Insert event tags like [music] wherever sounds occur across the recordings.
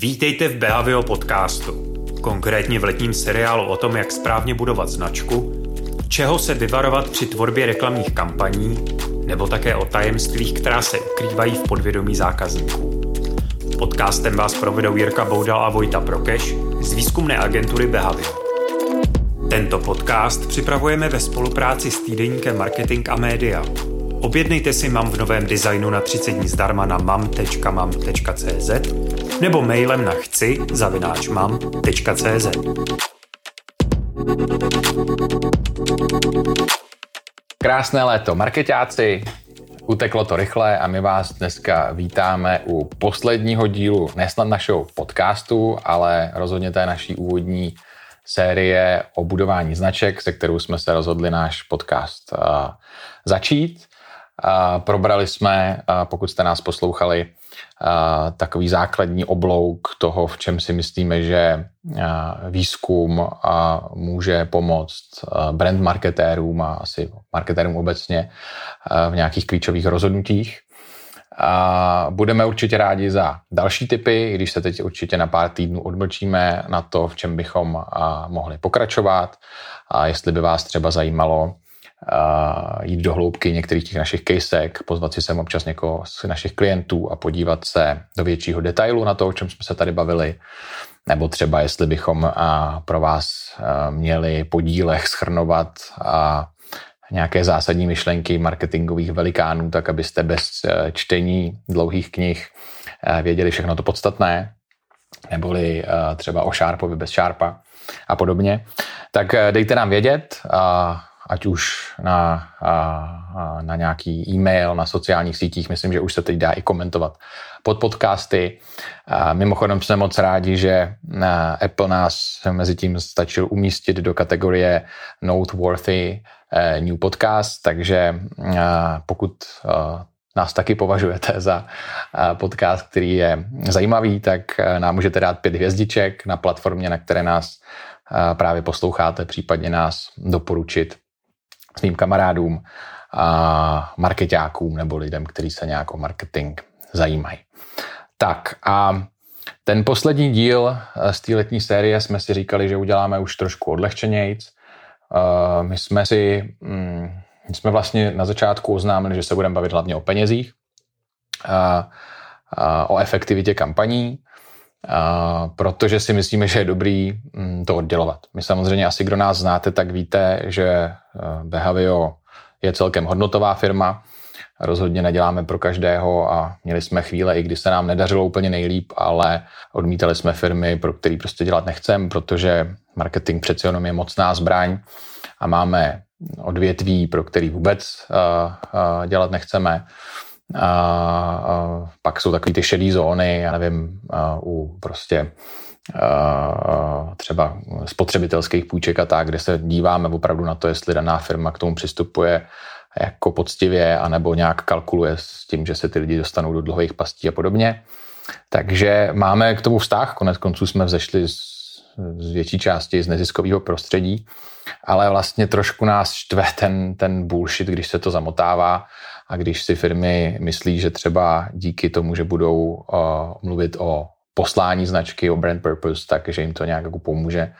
Vítejte v Behavio podcastu, konkrétně v letním seriálu o tom, jak správně budovat značku, čeho se vyvarovat při tvorbě reklamních kampaní, nebo také o tajemstvích, která se ukrývají v podvědomí zákazníků. Podcastem vás provedou Jirka Boudal a Vojta Prokeš z výzkumné agentury Behavio. Tento podcast připravujeme ve spolupráci s týdeníkem Marketing a Média, Objednejte si MAM v novém designu na 30 dní zdarma na mam.mam.cz nebo mailem na chci zavináč mam.cz. Krásné léto, marketáci. Uteklo to rychle a my vás dneska vítáme u posledního dílu, nesnad našeho podcastu, ale rozhodně té naší úvodní série o budování značek, se kterou jsme se rozhodli náš podcast uh, začít. Probrali jsme, pokud jste nás poslouchali, takový základní oblouk toho, v čem si myslíme, že výzkum může pomoct brand marketérům a asi marketérům obecně v nějakých klíčových rozhodnutích. A budeme určitě rádi za další typy, když se teď určitě na pár týdnů odmlčíme na to, v čem bychom mohli pokračovat. A jestli by vás třeba zajímalo, jít do hloubky některých těch našich casek, pozvat si sem občas někoho z našich klientů a podívat se do většího detailu na to, o čem jsme se tady bavili, nebo třeba jestli bychom pro vás měli po dílech schrnovat nějaké zásadní myšlenky marketingových velikánů, tak abyste bez e, čtení dlouhých knih e, věděli všechno to podstatné, neboli e, třeba o Sharpovi bez Sharpa a podobně. Tak dejte nám vědět ať už na, na nějaký e-mail, na sociálních sítích, myslím, že už se teď dá i komentovat pod podcasty. Mimochodem jsme moc rádi, že Apple nás mezi tím stačil umístit do kategorie Noteworthy e, New Podcast, takže pokud nás taky považujete za podcast, který je zajímavý, tak nám můžete dát pět hvězdiček na platformě, na které nás právě posloucháte, případně nás doporučit svým kamarádům, a marketákům nebo lidem, kteří se nějak o marketing zajímají. Tak a ten poslední díl eh, z té letní série jsme si říkali, že uděláme už trošku odlehčenějc. Eh, my jsme si, mm, my jsme vlastně na začátku oznámili, že se budeme bavit hlavně o penězích, o efektivitě kampaní, protože si myslíme, že je dobrý mm, to oddělovat. My samozřejmě asi, kdo nás znáte, tak víte, že eh, Behavio je celkem hodnotová firma, rozhodně neděláme pro každého a měli jsme chvíle, i kdy se nám nedařilo úplně nejlíp, ale odmítali jsme firmy, pro který prostě dělat nechcem, protože marketing přeci jenom je mocná zbraň a máme odvětví, pro který vůbec uh, uh, dělat nechceme. A, a pak jsou takové ty šedé zóny, já nevím, u prostě třeba spotřebitelských půjček a tak, kde se díváme opravdu na to, jestli daná firma k tomu přistupuje jako poctivě, anebo nějak kalkuluje s tím, že se ty lidi dostanou do dlouhých pastí a podobně. Takže máme k tomu vztah, konec konců jsme vzešli z, z větší části z neziskového prostředí, ale vlastně trošku nás štve ten, ten bullshit, když se to zamotává a když si firmy myslí, že třeba díky tomu, že budou uh, mluvit o poslání značky, o brand purpose, takže jim to nějak jako pomůže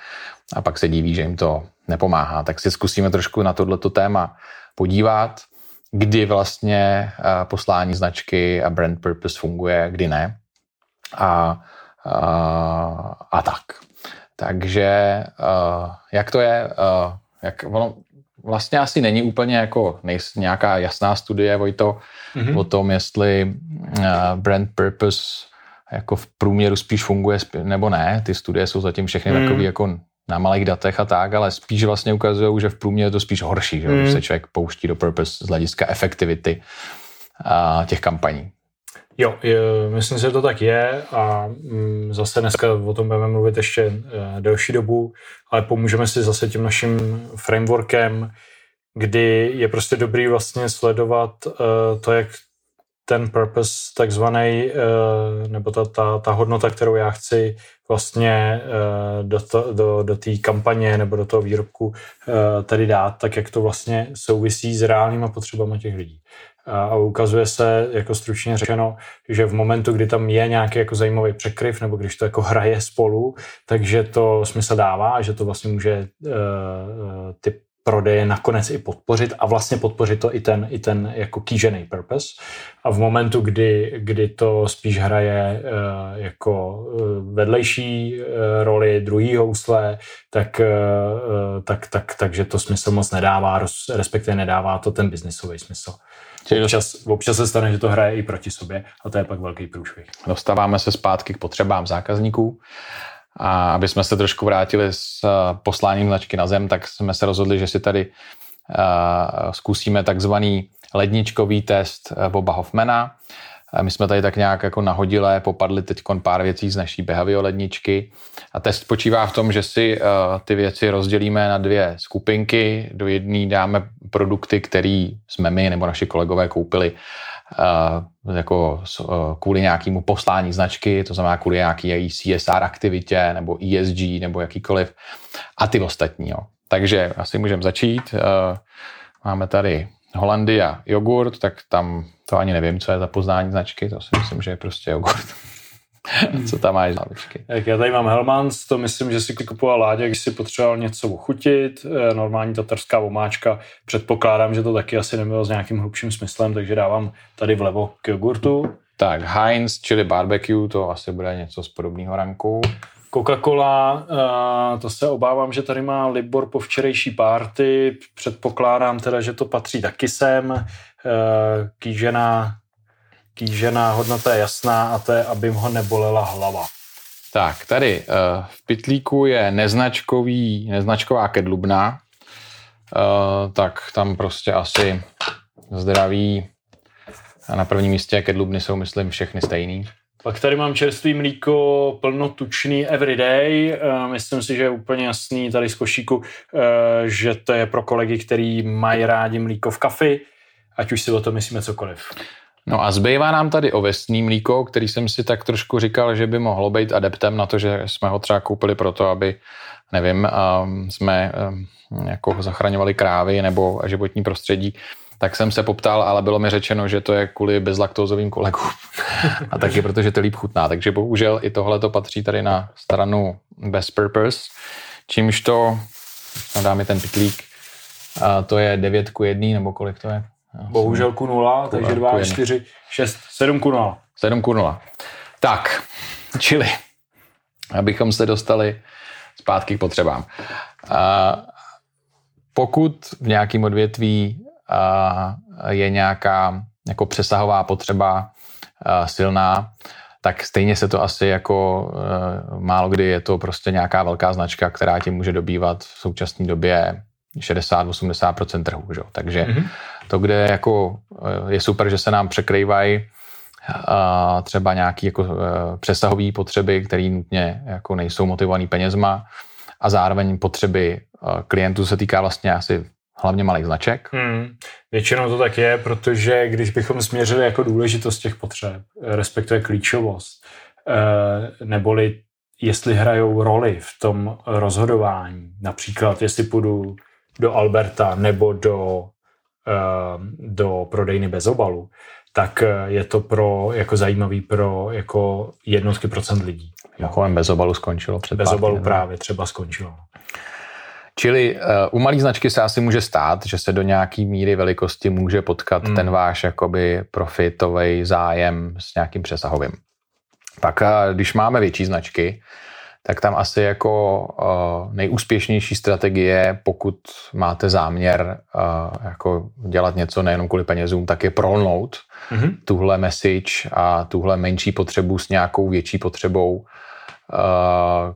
a pak se diví, že jim to nepomáhá. Tak si zkusíme trošku na tohleto téma podívat, kdy vlastně uh, poslání značky a brand purpose funguje, kdy ne. A, uh, a tak. Takže uh, jak to je, uh, jak ono, vlastně asi není úplně jako nejs, nějaká jasná studie, Vojto, mm-hmm. o tom, jestli uh, brand purpose jako v průměru spíš funguje nebo ne. Ty studie jsou zatím všechny mm. takové jako na malých datech a tak, ale spíš vlastně ukazují, že v průměru je to spíš horší, že mm. když se člověk pouští do purpose z hlediska efektivity uh, těch kampaní. Jo, je, myslím si, že to tak je a mm, zase dneska o tom budeme mluvit ještě uh, delší dobu, ale pomůžeme si zase tím naším frameworkem, kdy je prostě dobrý vlastně sledovat uh, to, jak ten purpose takzvaný, uh, nebo ta, ta, ta hodnota, kterou já chci vlastně uh, do, to, do, do té kampaně nebo do toho výrobku uh, tady dát, tak jak to vlastně souvisí s reálnýma potřebami těch lidí. A ukazuje se, jako stručně řečeno, že v momentu, kdy tam je nějaký jako zajímavý překryv, nebo když to jako hraje spolu, takže to smysl dává, že to vlastně může uh, ty prodeje nakonec i podpořit a vlastně podpořit to i ten, i ten jako kýžený purpose. A v momentu, kdy, kdy to spíš hraje uh, jako uh, vedlejší uh, roli druhý housle, tak, uh, tak, tak, takže to smysl moc nedává, respektive nedává to ten biznisový smysl. Občas, občas se stane, že to hraje i proti sobě a to je pak velký průšvih. Dostáváme se zpátky k potřebám zákazníků. A aby jsme se trošku vrátili s posláním značky na zem, tak jsme se rozhodli, že si tady zkusíme takzvaný ledničkový test Boba Hoffmana. My jsme tady tak nějak jako nahodilé popadli teď pár věcí z naší Behavio ledničky. A test počívá v tom, že si ty věci rozdělíme na dvě skupinky. Do jedné dáme produkty, které jsme my nebo naši kolegové koupili uh, jako uh, kvůli nějakému poslání značky, to znamená kvůli nějaký její CSR aktivitě nebo ESG nebo jakýkoliv a ty ostatní. Jo. Takže asi můžeme začít. Uh, máme tady Holandia jogurt, tak tam to ani nevím, co je za poznání značky, to si myslím, že je prostě jogurt. [laughs] Co tam máš za hlavičky? Jak já tady mám Helmans, to myslím, že si kupoval Láďa, když si potřeboval něco uchutit, eh, normální tatarská omáčka. Předpokládám, že to taky asi nebylo s nějakým hlubším smyslem, takže dávám tady vlevo k jogurtu. Tak Heinz, čili barbecue, to asi bude něco z podobného ranku. Coca-Cola, eh, to se obávám, že tady má Libor po včerejší párty. Předpokládám teda, že to patří taky sem. Eh, kýžená kýžená hodnota je jasná a to je, aby ho nebolela hlava. Tak, tady uh, v pitlíku je neznačkový, neznačková kedlubna, uh, tak tam prostě asi zdraví a na prvním místě kedlubny jsou, myslím, všechny stejný. Pak tady mám čerstvý mlíko plnotučný everyday. Uh, myslím si, že je úplně jasný tady z košíku, že to je pro kolegy, který mají rádi mlíko v kafi, ať už si o to myslíme cokoliv. No a zbývá nám tady ovesný mlíko, který jsem si tak trošku říkal, že by mohlo být adeptem na to, že jsme ho třeba koupili proto, aby, nevím, um, jsme um, jako zachraňovali krávy nebo životní prostředí, tak jsem se poptal, ale bylo mi řečeno, že to je kvůli bezlaktózovým kolegům. a taky protože to líp chutná. Takže bohužel i tohle to patří tady na stranu Best Purpose, čímž to, dáme ten pitlík, to je 9 ku 1, nebo kolik to je? Bohužel ku nula, takže 2, 4, 6, 7 ku nula. 7 ku nula. Tak, [laughs] čili, abychom se dostali zpátky k potřebám. A pokud v nějakém odvětví je nějaká jako přesahová potřeba silná, tak stejně se to asi jako e, málo kdy je to prostě nějaká velká značka, která ti může dobývat v současné době 60-80% trhu. Že? Takže mm-hmm. To, kde jako eh, je super, že se nám překrývají třeba nějaké jako eh, přesahové potřeby, které nutně jako nejsou motivované penězma a zároveň potřeby eh, klientů se týká vlastně asi hlavně malých značek. Hmm. Většinou to tak je, protože když bychom směřili jako důležitost těch potřeb, respektive klíčovost, neboli jestli hrajou roli v tom rozhodování, například jestli půjdu do Alberta nebo do, do prodejny bez obalu, tak eh, je to pro, jako zajímavý pro jako jednotky procent lidí. Mimochodem bez obalu skončilo před Bez obalu nebo? právě třeba skončilo. Čili uh, u malé značky se asi může stát, že se do nějaký míry velikosti může potkat hmm. ten váš jakoby profitový zájem s nějakým přesahovým. Pak, když máme větší značky, tak tam asi jako uh, nejúspěšnější strategie, pokud máte záměr uh, jako dělat něco nejenom kvůli penězům, tak je prolnout mm-hmm. tuhle message a tuhle menší potřebu s nějakou větší potřebou, uh,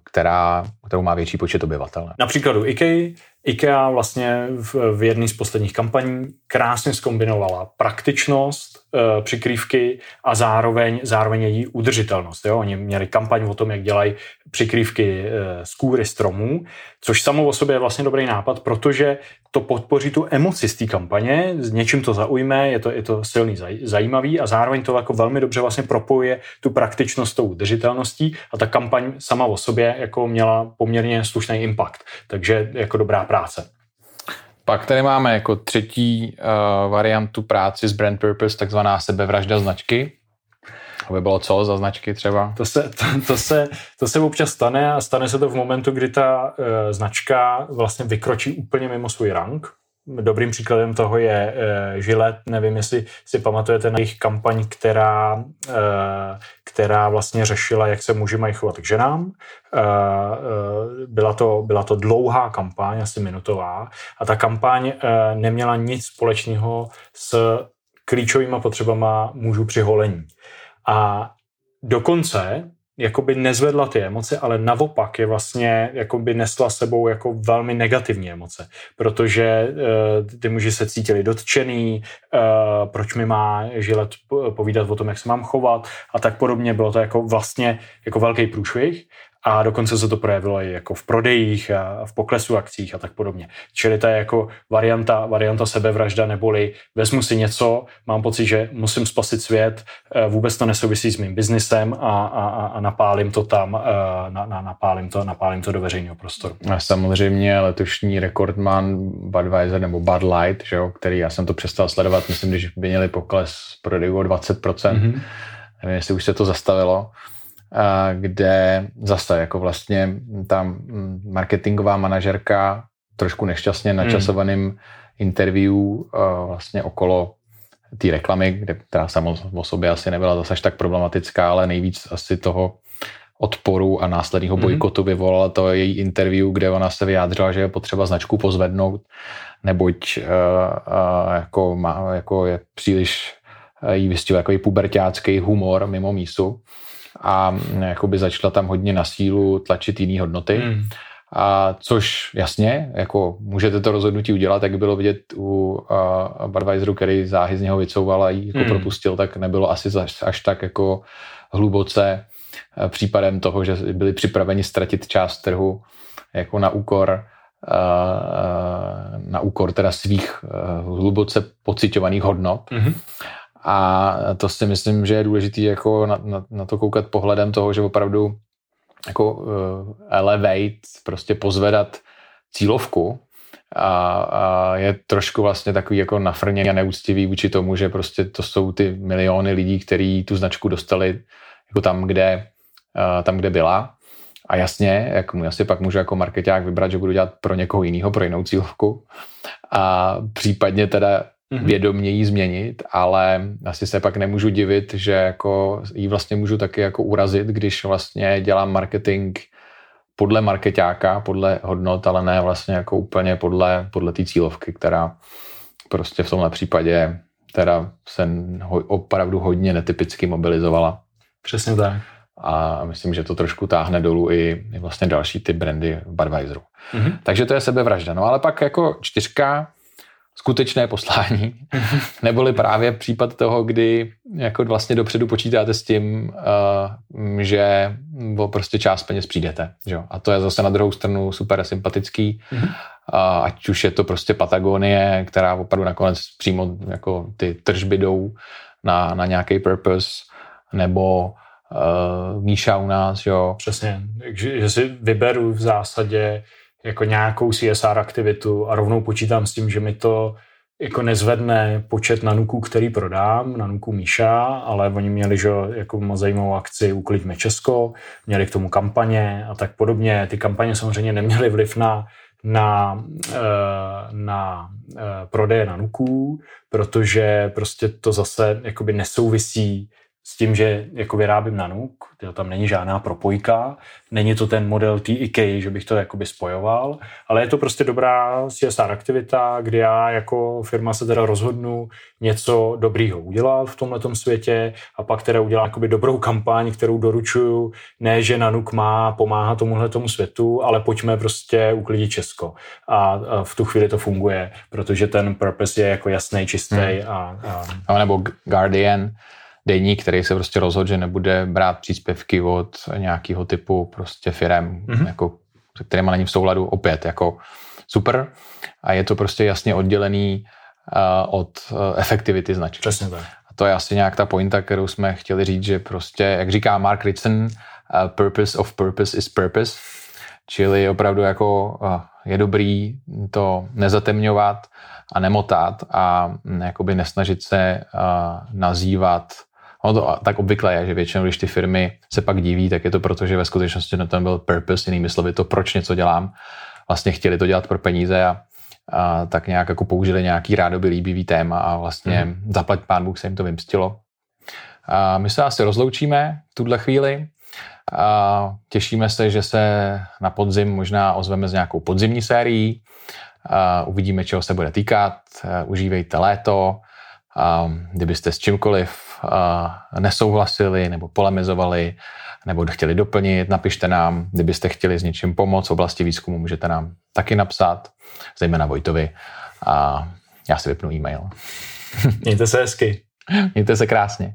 která, kterou má větší počet obyvatel. Například u IKEA IKEA vlastně v, v jedné z posledních kampaní krásně skombinovala praktičnost e, přikrývky a zároveň, zároveň její udržitelnost. Jo? Oni měli kampaň o tom, jak dělají přikrývky e, z kůry stromů, což samo o sobě je vlastně dobrý nápad, protože to podpoří tu emoci z té kampaně, s něčím to zaujme, je to, je to silný, zajímavý a zároveň to jako velmi dobře vlastně propojuje tu praktičnost s tou udržitelností a ta kampaň sama o sobě jako měla poměrně slušný impact. Takže jako dobrá práce. Pak tady máme jako třetí uh, variantu práci s brand purpose, takzvaná sebevražda značky. Aby bylo co za značky třeba? To se, to, to, se, to se občas stane a stane se to v momentu, kdy ta uh, značka vlastně vykročí úplně mimo svůj rank. Dobrým příkladem toho je uh, Gillette, nevím, jestli si pamatujete na jejich kampaň, která, uh, která vlastně řešila, jak se muži mají chovat k ženám. Uh, uh, byla, to, byla to dlouhá kampaň, asi minutová, a ta kampaň uh, neměla nic společného s klíčovými potřebama mužů při holení. A dokonce jakoby nezvedla ty emoce, ale naopak je vlastně jakoby nesla sebou jako velmi negativní emoce, protože uh, ty muži se cítili dotčený, uh, proč mi má žilet povídat o tom, jak se mám chovat a tak podobně. Bylo to jako vlastně jako velký průšvih a dokonce se to projevilo i jako v prodejích a v poklesu akcích a tak podobně. Čili to je jako varianta, varianta sebevražda, neboli vezmu si něco, mám pocit, že musím spasit svět, eh, vůbec to nesouvisí s mým biznisem a, a, a napálím to tam, eh, na, na, napálím, to, napálím to do veřejného prostoru. A samozřejmě letošní rekordman Budweiser nebo Bud Light, že jo, který já jsem to přestal sledovat, myslím, když by měli pokles prodejů o 20%, mm-hmm. nevím, jestli už se to zastavilo, kde zase jako vlastně ta marketingová manažerka trošku nešťastně hmm. načasovaným mm. interview vlastně okolo té reklamy, kde, která sama o sobě asi nebyla zase tak problematická, ale nejvíc asi toho odporu a následného hmm. bojkotu mm. vyvolala to její interview, kde ona se vyjádřila, že je potřeba značku pozvednout, neboť uh, uh, jako, má, jako je příliš uh, jí vystihuje jako pubertácký humor mimo mísu a jakoby začala tam hodně na sílu tlačit jiné hodnoty. Hmm. A což jasně, jako můžete to rozhodnutí udělat, jak bylo vidět u uh, Budweiseru, který záhy z něho vycouval a ji jako hmm. propustil, tak nebylo asi až, až tak jako hluboce uh, případem toho, že byli připraveni ztratit část trhu jako na úkor uh, na úkor teda svých uh, hluboce pocitovaných hodnot. Mm-hmm. A to si myslím, že je důležité jako na, na, na to koukat pohledem toho, že opravdu jako uh, elevate, prostě pozvedat cílovku a, a je trošku vlastně takový jako nafrněný a neúctivý vůči tomu, že prostě to jsou ty miliony lidí, kteří tu značku dostali jako tam, kde, uh, tam, kde byla. A jasně, jak mu asi pak můžu jako marketák vybrat, že budu dělat pro někoho jiného, pro jinou cílovku. A případně teda mm-hmm. vědomě ji změnit, ale asi se pak nemůžu divit, že jako jí vlastně můžu taky jako urazit, když vlastně dělám marketing podle marketáka, podle hodnot, ale ne vlastně jako úplně podle, podle té cílovky, která prostě v tomhle případě teda se ho, opravdu hodně netypicky mobilizovala. Přesně tak. A myslím, že to trošku táhne dolů i, i vlastně další ty brandy Budweiseru. Mm-hmm. Takže to je sebevražda. No ale pak jako čtyřka, skutečné poslání, [laughs] neboli právě případ toho, kdy jako vlastně dopředu počítáte s tím, uh, že o prostě část peněz přijdete. Že? A to je zase na druhou stranu super sympatický, uh, ať už je to prostě Patagonie, která opravdu nakonec přímo jako ty tržby jdou na, na nějaký purpose, nebo uh, Míša u nás, jo. Přesně, takže že si vyberu v zásadě jako nějakou CSR aktivitu a rovnou počítám s tím, že mi to jako nezvedne počet nanuků, který prodám, nanuků Míša, ale oni měli že, jako moc zajímavou akci Uklidíme Česko, měli k tomu kampaně a tak podobně. Ty kampaně samozřejmě neměly vliv na, na, eh, na eh, prodeje nanuků, protože prostě to zase jakoby nesouvisí s tím, že jako vyrábím na nuk, tam není žádná propojka, není to ten model TIK, že bych to jakoby spojoval, ale je to prostě dobrá CSR aktivita, kdy já jako firma se teda rozhodnu něco dobrýho udělat v tomhle světě a pak teda udělám jakoby dobrou kampaň, kterou doručuju, ne, že Nanuk má pomáhat tomuhle tomu světu, ale pojďme prostě uklidit Česko. A, a v tu chvíli to funguje, protože ten purpose je jako jasný, čistý. Hmm. A, a... Nebo Guardian, deník, který se prostě rozhodl, že nebude brát příspěvky od nějakého typu prostě firem, mm-hmm. jako, se kterýma není v souladu opět, jako super. A je to prostě jasně oddělený uh, od uh, efektivity značky. Přesně tak. A to je asi nějak ta pointa, kterou jsme chtěli říct, že prostě, jak říká Mark Ritson, uh, purpose of purpose is purpose, čili opravdu jako je dobrý to nezatemňovat a nemotat a mm, jakoby nesnažit se nazývat Ono to tak obvykle je, že většinou, když ty firmy se pak diví, tak je to proto, že ve skutečnosti na tom byl purpose, jinými slovy to, proč něco dělám. Vlastně chtěli to dělat pro peníze a, a tak nějak jako použili nějaký rádoby líbivý téma a vlastně mm. zaplať pán Bůh se jim to vymstilo. A my se asi rozloučíme v tuhle chvíli. A těšíme se, že se na podzim možná ozveme s nějakou podzimní sérií. A uvidíme, čeho se bude týkat. Užívejte léto. A kdybyste s čímkoliv nesouhlasili nebo polemizovali nebo chtěli doplnit, napište nám. Kdybyste chtěli s něčím pomoct v oblasti výzkumu, můžete nám taky napsat, zejména Vojtovi. A já si vypnu e-mail. Mějte se hezky. [laughs] Mějte se krásně.